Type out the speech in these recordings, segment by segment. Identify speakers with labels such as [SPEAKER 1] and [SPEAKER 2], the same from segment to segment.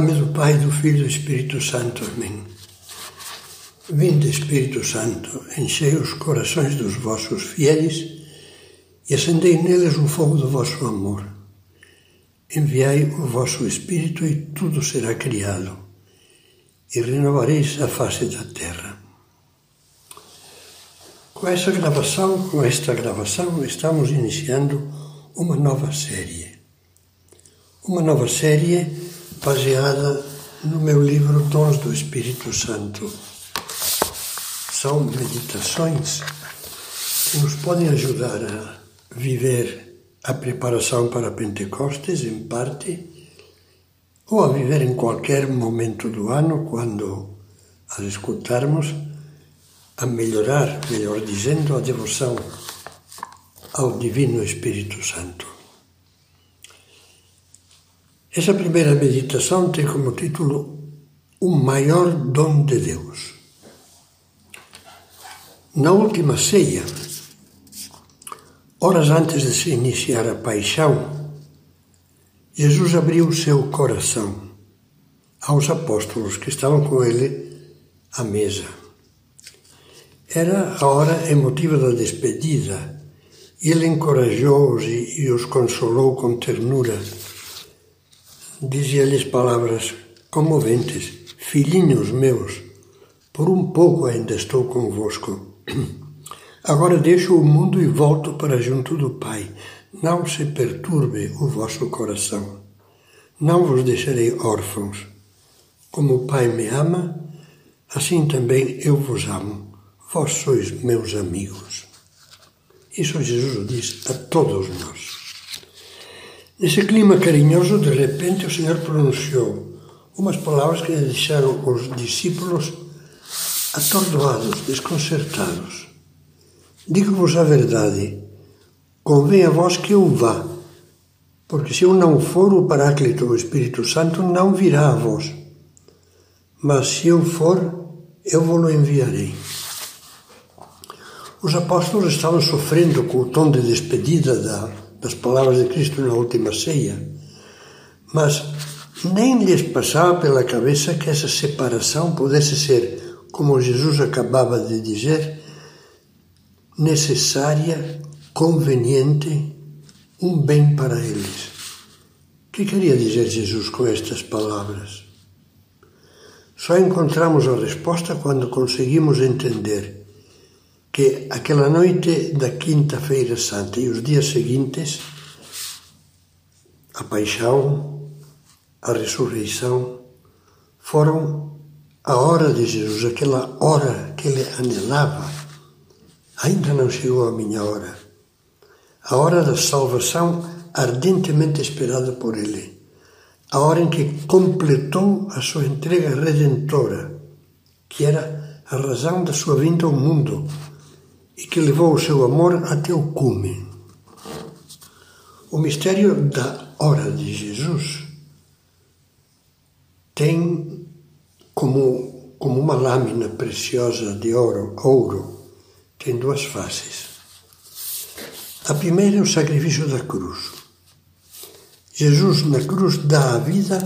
[SPEAKER 1] nome do Pai, do Filho e do Espírito Santo. Amém. Vinde, Espírito Santo, enchei os corações dos vossos fiéis e acendei neles o fogo do vosso amor. Enviai o vosso Espírito e tudo será criado, e renovareis a face da terra. Com essa gravação, com esta gravação, estamos iniciando uma nova série. Uma nova série baseada no meu livro Dons do Espírito Santo. São meditações que nos podem ajudar a viver a preparação para Pentecostes, em parte, ou a viver em qualquer momento do ano, quando as escutarmos, a melhorar, melhor dizendo, a devoção ao Divino Espírito Santo. Essa primeira meditação tem como título O Maior Dom de Deus. Na última ceia, horas antes de se iniciar a paixão, Jesus abriu seu coração aos apóstolos que estavam com ele à mesa. Era a hora emotiva da despedida. Ele encorajou-os e os consolou com ternura dizia-lhes palavras comoventes: Filhinhos meus, por um pouco ainda estou convosco. Agora deixo o mundo e volto para junto do Pai. Não se perturbe o vosso coração. Não vos deixarei órfãos. Como o Pai me ama, assim também eu vos amo. Vós sois meus amigos. Isso Jesus diz a todos nós. Nesse clima carinhoso, de repente, o Senhor pronunciou umas palavras que deixaram os discípulos atordoados, desconcertados. Digo-vos a verdade, convém a vós que eu vá, porque se eu não for, o Paráclito, o Espírito Santo, não virá a vós. Mas se eu for, eu vou-lo enviarei. Os apóstolos estavam sofrendo com o tom de despedida da das palavras de Cristo na última ceia, mas nem lhes passava pela cabeça que essa separação pudesse ser, como Jesus acabava de dizer, necessária, conveniente, um bem para eles. O que queria dizer Jesus com estas palavras? Só encontramos a resposta quando conseguimos entender que aquela noite da Quinta-feira Santa e os dias seguintes, a paixão, a ressurreição, foram a hora de Jesus, aquela hora que ele anelava. Ainda não chegou a minha hora. A hora da salvação ardentemente esperada por ele. A hora em que completou a sua entrega redentora, que era a razão da sua vinda ao mundo e que levou o seu amor até o cume. O mistério da hora de Jesus tem como, como uma lâmina preciosa de ouro, ouro, tem duas faces. A primeira é o sacrifício da cruz. Jesus na cruz dá a vida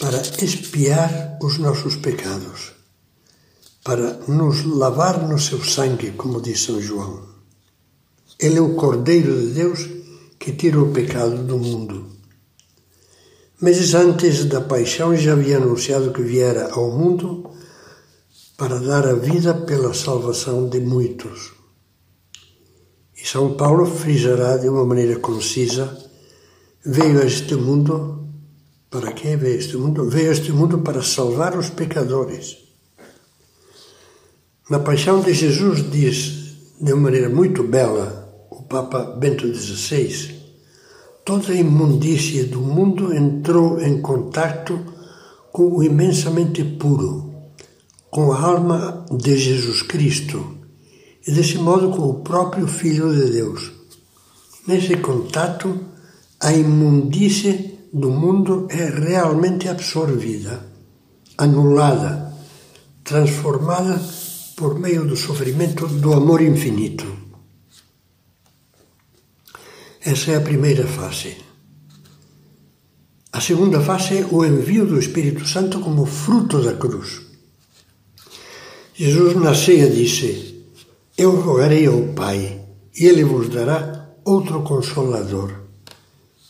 [SPEAKER 1] para expiar os nossos pecados para nos lavar no seu sangue, como diz São João. Ele é o Cordeiro de Deus que tira o pecado do mundo. Meses antes da paixão já havia anunciado que viera ao mundo para dar a vida pela salvação de muitos. E São Paulo frisará de uma maneira concisa: veio a este mundo para quê veio a este mundo? Veio este mundo para salvar os pecadores. Na Paixão de Jesus diz, de uma maneira muito bela, o Papa Bento XVI, toda a imundícia do mundo entrou em contato com o imensamente puro, com a alma de Jesus Cristo e, desse modo, com o próprio Filho de Deus. Nesse contato, a imundície do mundo é realmente absorvida, anulada, transformada por meio do sofrimento do amor infinito. Essa é a primeira fase. A segunda fase é o envio do Espírito Santo como fruto da cruz. Jesus na ceia disse: Eu rogarei ao Pai, e Ele vos dará outro consolador,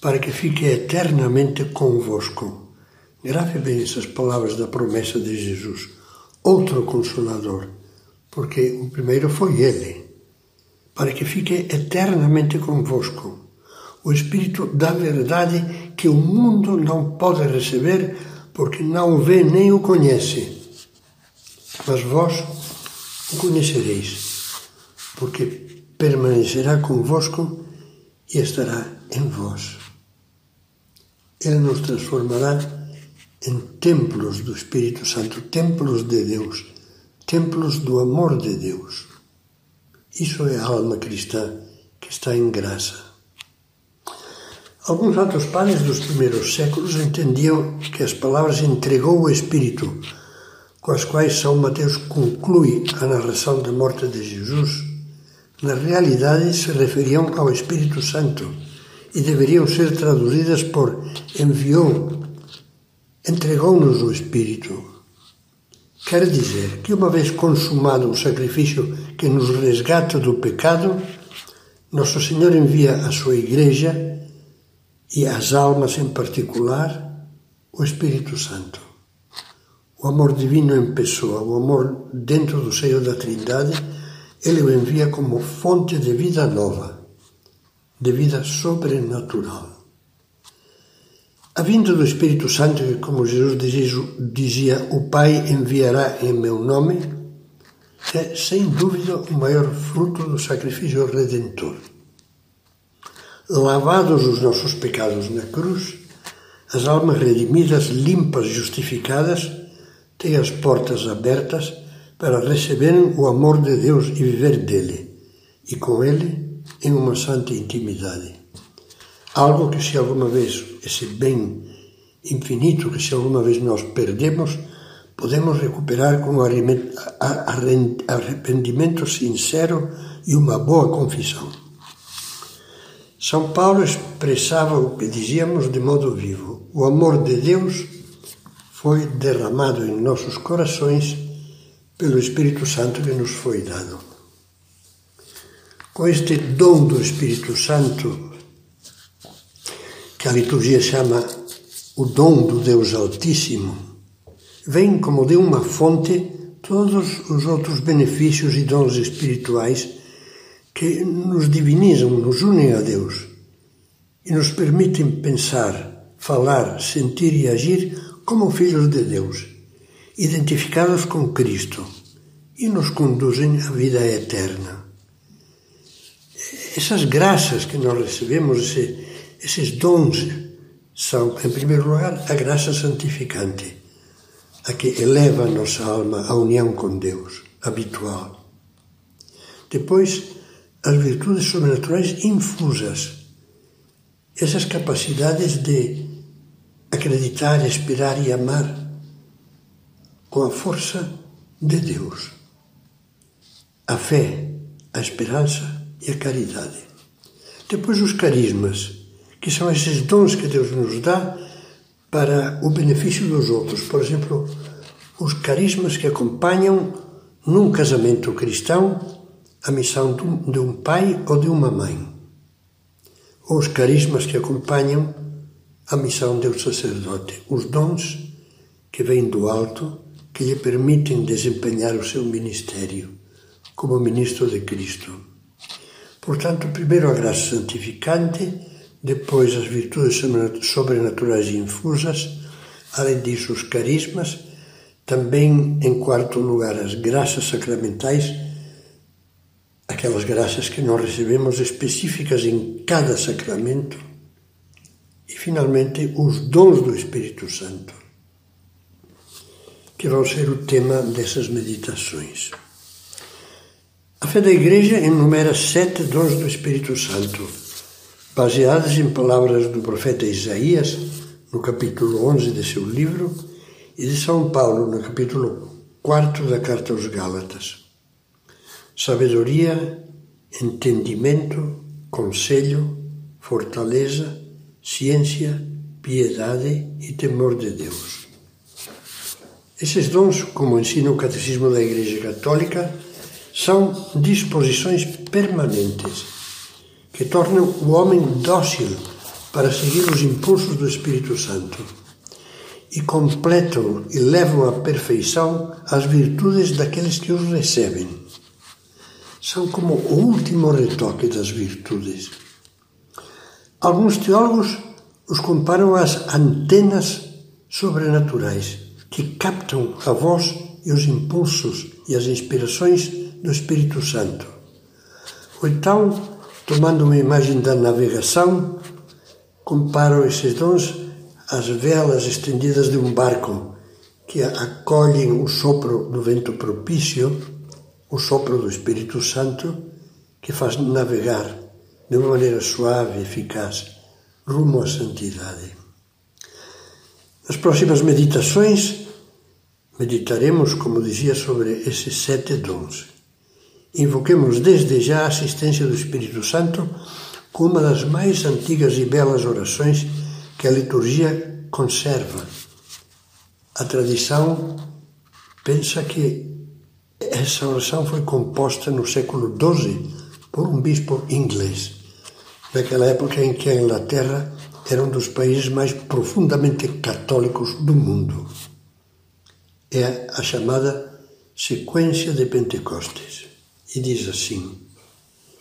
[SPEAKER 1] para que fique eternamente convosco. Grave bem essas palavras da promessa de Jesus. Outro consolador, porque o primeiro foi Ele, para que fique eternamente convosco. O Espírito da verdade que o mundo não pode receber, porque não o vê nem o conhece. Mas vós o conhecereis, porque permanecerá convosco e estará em vós. Ele nos transformará em templos do Espírito Santo, templos de Deus, templos do amor de Deus. Isso é a alma cristã que está em graça. Alguns outros padres dos primeiros séculos entendiam que as palavras entregou o Espírito, com as quais São Mateus conclui a narração da morte de Jesus, na realidade se referiam ao Espírito Santo e deveriam ser traduzidas por enviou entregou-nos o Espírito. Quer dizer que, uma vez consumado o sacrifício que nos resgata do pecado, Nosso Senhor envia à sua Igreja e às almas em particular o Espírito Santo. O amor divino em pessoa, o amor dentro do seio da Trindade, ele o envia como fonte de vida nova, de vida sobrenatural. A vinda do Espírito Santo, que, como Jesus dizia, o Pai enviará em meu nome, é sem dúvida o maior fruto do sacrifício redentor. Lavados os nossos pecados na cruz, as almas redimidas, limpas, justificadas, têm as portas abertas para receberem o amor de Deus e viver dele, e com ele em uma santa intimidade. Algo que se alguma vez esse bem infinito que se alguma vez nós perdemos, podemos recuperar com arrependimento sincero e uma boa confissão. São Paulo expressava o que dizíamos de modo vivo: o amor de Deus foi derramado em nossos corações pelo Espírito Santo que nos foi dado. Com este dom do Espírito Santo que a liturgia chama o dom do Deus Altíssimo, vem como de uma fonte todos os outros benefícios e dons espirituais que nos divinizam, nos unem a Deus e nos permitem pensar, falar, sentir e agir como filhos de Deus, identificados com Cristo e nos conduzem à vida eterna. Essas graças que nós recebemos, esse, esses dons são, em primeiro lugar, a graça santificante, a que eleva a nossa alma à união com Deus, habitual. Depois, as virtudes sobrenaturais infusas, essas capacidades de acreditar, esperar e amar com a força de Deus. A fé, a esperança e a caridade. Depois, os carismas que são esses dons que Deus nos dá para o benefício dos outros. Por exemplo, os carismas que acompanham num casamento cristão a missão de um pai ou de uma mãe. Ou os carismas que acompanham a missão do sacerdote. Os dons que vêm do alto que lhe permitem desempenhar o seu ministério como ministro de Cristo. Portanto, primeiro a graça santificante depois as virtudes sobrenaturais infusas, além disso os carismas, também em quarto lugar as graças sacramentais, aquelas graças que nós recebemos específicas em cada sacramento, e finalmente os dons do Espírito Santo, que vão ser o tema dessas meditações. A fé da Igreja enumera sete dons do Espírito Santo baseadas em palavras do profeta Isaías, no capítulo 11 de seu livro, e de São Paulo, no capítulo 4 da Carta aos Gálatas. Sabedoria, entendimento, conselho, fortaleza, ciência piedade e temor de Deus. Esses dons, como ensina o Catecismo da Igreja Católica, são disposições permanentes que tornam o homem dócil para seguir os impulsos do Espírito Santo e completam e levam à perfeição as virtudes daqueles que os recebem. São como o último retoque das virtudes. Alguns teólogos os comparam às antenas sobrenaturais que captam a voz e os impulsos e as inspirações do Espírito Santo. Ou então, tomando uma imagem da navegação, comparam esses dons às velas estendidas de um barco que acolhem o sopro do vento propício, o sopro do Espírito Santo, que faz navegar de uma maneira suave e eficaz rumo à santidade. Nas próximas meditações, meditaremos, como dizia, sobre esses sete dons. Invoquemos desde já a assistência do Espírito Santo com uma das mais antigas e belas orações que a liturgia conserva. A tradição pensa que essa oração foi composta no século XII por um bispo inglês naquela época em que a Inglaterra era um dos países mais profundamente católicos do mundo. É a chamada sequência de Pentecostes. E diz assim: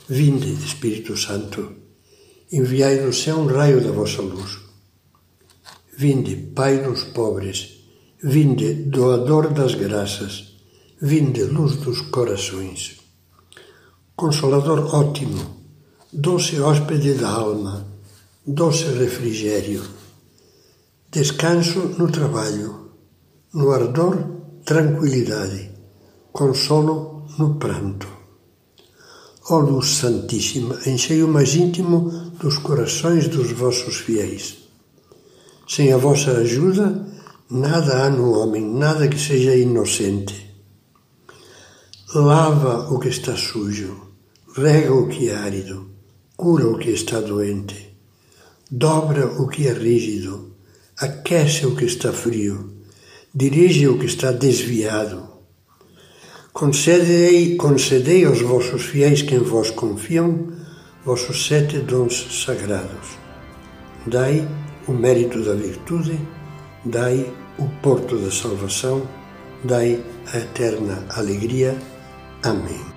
[SPEAKER 1] Vinde, Espírito Santo, enviai do céu um raio da vossa luz. Vinde, Pai dos pobres, vinde, doador das graças, vinde, luz dos corações. Consolador ótimo, doce hóspede da alma, doce refrigério. Descanso no trabalho, no ardor, tranquilidade, consolo no pranto. Ó luz santíssima, enchei o mais íntimo dos corações dos vossos fiéis. Sem a vossa ajuda, nada há no homem, nada que seja inocente. Lava o que está sujo, rega o que é árido, cura o que está doente, dobra o que é rígido, aquece o que está frio, dirige o que está desviado. Concedei, concedei aos vossos fiéis que em vós confiam vossos sete dons sagrados. Dai o mérito da virtude, dai o porto da salvação, dai a eterna alegria. Amém.